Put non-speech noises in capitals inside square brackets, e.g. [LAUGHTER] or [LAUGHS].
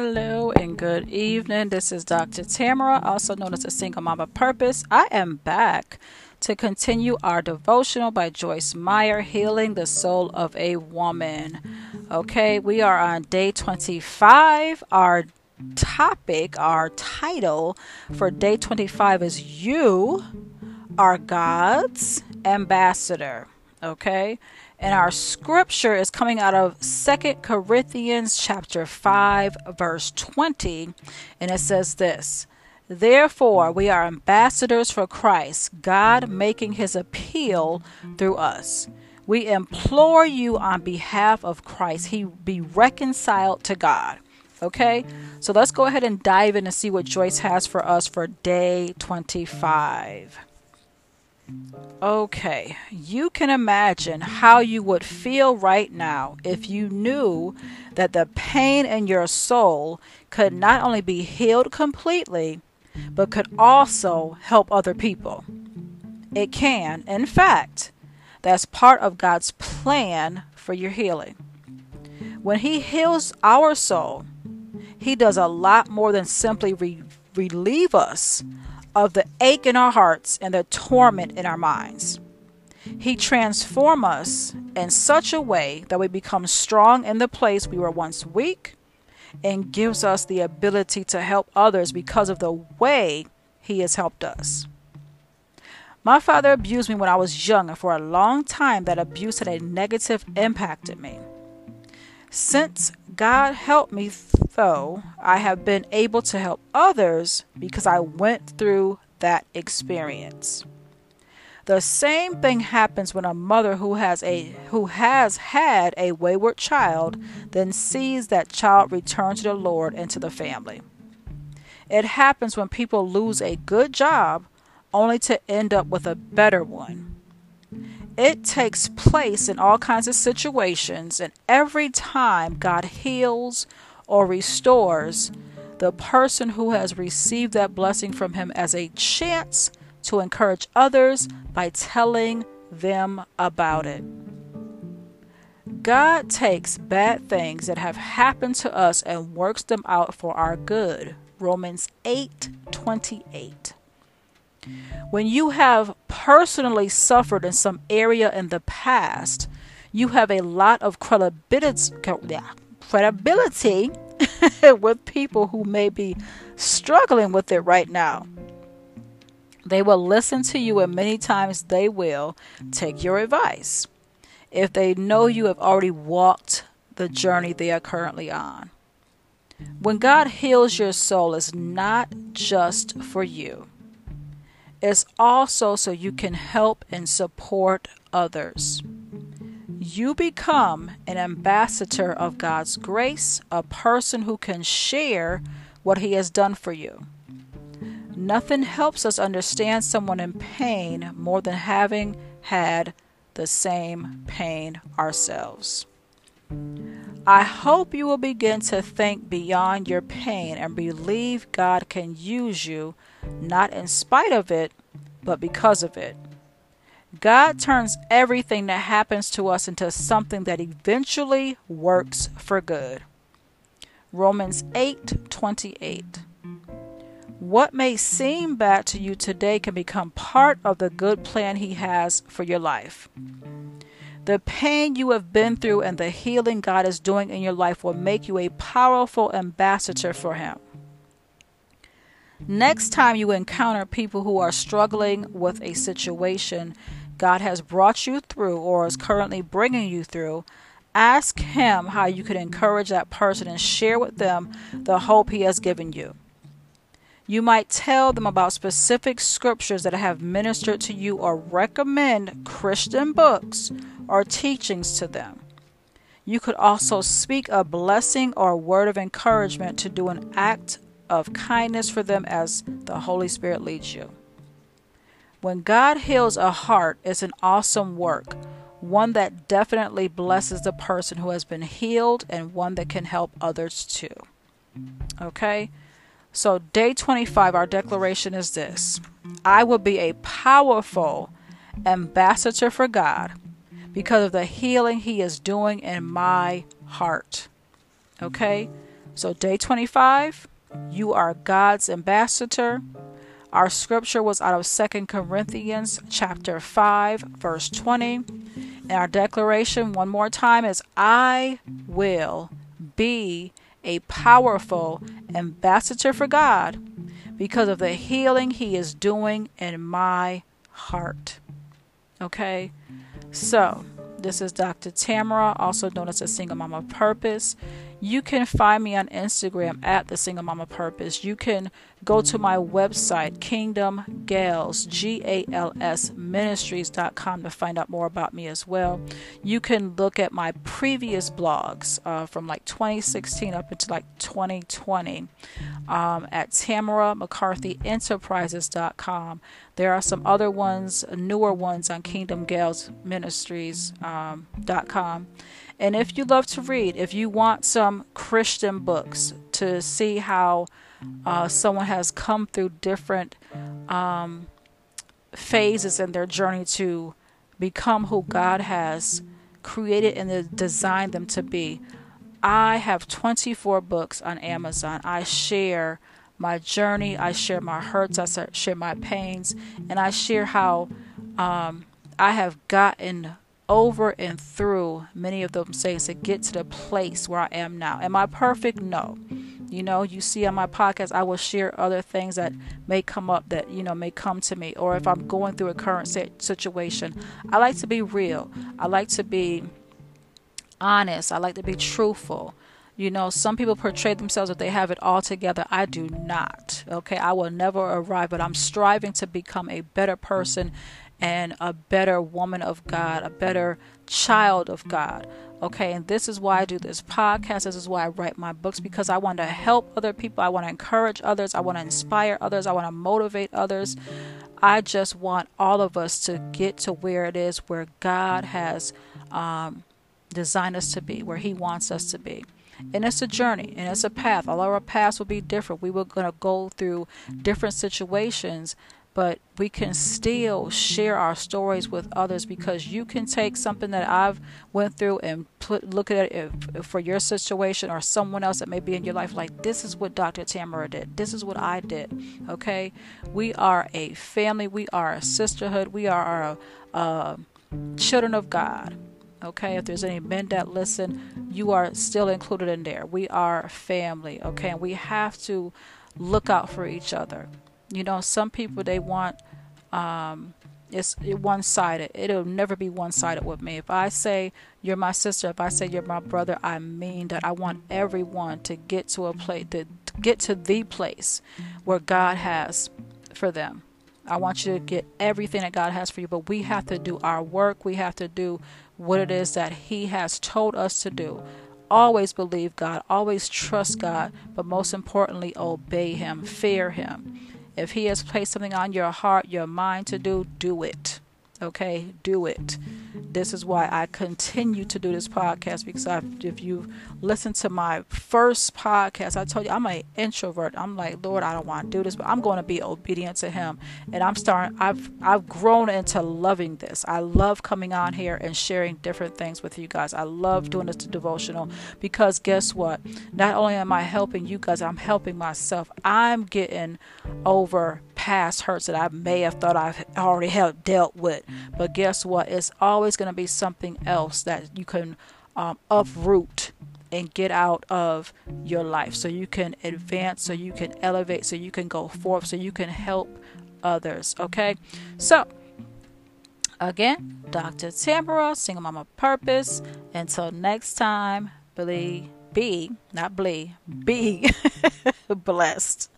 Hello and good evening. This is Dr. Tamara, also known as a single mama purpose. I am back to continue our devotional by Joyce Meyer, Healing the Soul of a Woman. Okay, we are on day 25. Our topic, our title for day 25 is You Are God's Ambassador. Okay, and our scripture is coming out of Second Corinthians chapter 5 verse 20 and it says this Therefore we are ambassadors for Christ God making his appeal through us. We implore you on behalf of Christ. He be reconciled to God. Okay? So let's go ahead and dive in and see what Joyce has for us for day 25 Okay, you can imagine how you would feel right now if you knew that the pain in your soul could not only be healed completely, but could also help other people. It can, in fact, that's part of God's plan for your healing. When He heals our soul, He does a lot more than simply re- relieve us of the ache in our hearts and the torment in our minds. He transforms us in such a way that we become strong in the place we were once weak and gives us the ability to help others because of the way He has helped us. My father abused me when I was young, and for a long time, that abuse had a negative impact on me. Since God helped me, though, I have been able to help others because I went through that experience. The same thing happens when a mother who has a who has had a wayward child then sees that child return to the Lord and to the family. It happens when people lose a good job only to end up with a better one. It takes place in all kinds of situations, and every time God heals or restores the person who has received that blessing from Him as a chance to encourage others by telling them about it. God takes bad things that have happened to us and works them out for our good. Romans 8 28. When you have personally suffered in some area in the past, you have a lot of credibility, credibility [LAUGHS] with people who may be struggling with it right now. They will listen to you, and many times they will take your advice if they know you have already walked the journey they are currently on. When God heals your soul, it's not just for you it's also so you can help and support others. You become an ambassador of God's grace, a person who can share what He has done for you. Nothing helps us understand someone in pain more than having had the same pain ourselves. I hope you will begin to think beyond your pain and believe God can use you not in spite of it, but because of it. God turns everything that happens to us into something that eventually works for good. Romans 8:28. What may seem bad to you today can become part of the good plan he has for your life. The pain you have been through and the healing God is doing in your life will make you a powerful ambassador for him. Next time you encounter people who are struggling with a situation God has brought you through or is currently bringing you through, ask Him how you can encourage that person and share with them the hope He has given you. You might tell them about specific scriptures that have ministered to you or recommend Christian books or teachings to them. You could also speak a blessing or a word of encouragement to do an act of kindness for them as the Holy Spirit leads you. When God heals a heart, it's an awesome work, one that definitely blesses the person who has been healed and one that can help others too. Okay? So, day 25, our declaration is this I will be a powerful ambassador for God because of the healing He is doing in my heart. Okay? So, day 25, you are God's ambassador. Our scripture was out of Second Corinthians chapter 5, verse 20. And our declaration, one more time, is I will be a powerful ambassador for God because of the healing He is doing in my heart. Okay? So, this is Dr. Tamara, also known as a Single Mama Purpose. You can find me on Instagram at the Single Mama Purpose. You can go to my website, Kingdom G A L S Ministries.com to find out more about me as well. You can look at my previous blogs uh, from like 2016 up until like 2020 um, at Tamara McCarthy Enterprises.com. There are some other ones, newer ones on Kingdom Ministries.com. Um, and if you love to read, if you want some Christian books to see how uh, someone has come through different um, phases in their journey to become who God has created and designed them to be, I have 24 books on Amazon. I share my journey, I share my hurts, I share my pains, and I share how um, I have gotten over and through many of those things to get to the place where I am now. Am I perfect? No. You know, you see on my podcast, I will share other things that may come up that, you know, may come to me. Or if I'm going through a current situation, I like to be real. I like to be honest. I like to be truthful. You know, some people portray themselves that they have it all together. I do not. Okay. I will never arrive, but I'm striving to become a better person and a better woman of God, a better child of God. Okay, and this is why I do this podcast. This is why I write my books because I want to help other people. I want to encourage others. I want to inspire others. I want to motivate others. I just want all of us to get to where it is where God has um, designed us to be, where He wants us to be. And it's a journey and it's a path. All our paths will be different. We were going to go through different situations but we can still share our stories with others because you can take something that I've went through and put look at it for your situation or someone else that may be in your life like this is what Dr. Tamara did. This is what I did. Okay? We are a family, we are a sisterhood, we are a, a children of God. Okay, if there's any men that listen, you are still included in there. We are family, okay? And we have to look out for each other. You know, some people they want um, it's one sided. It'll never be one sided with me. If I say you're my sister, if I say you're my brother, I mean that I want everyone to get to a place to, to get to the place where God has for them. I want you to get everything that God has for you, but we have to do our work. We have to do what it is that He has told us to do. Always believe God, always trust God, but most importantly, obey Him, fear Him. If He has placed something on your heart, your mind to do, do it. Okay, do it. This is why I continue to do this podcast because I've, if you listen to my first podcast, I told you I'm an introvert. I'm like, Lord, I don't want to do this, but I'm going to be obedient to Him. And I'm starting. I've I've grown into loving this. I love coming on here and sharing different things with you guys. I love doing this devotional because guess what? Not only am I helping you guys, I'm helping myself. I'm getting over past hurts that I may have thought I've already have dealt with. But guess what? It's always going to be something else that you can um, uproot and get out of your life so you can advance, so you can elevate, so you can go forth, so you can help others. Okay? So, again, Dr. Tamara, Single Mama Purpose. Until next time, believe, be, not believe, be [LAUGHS] blessed.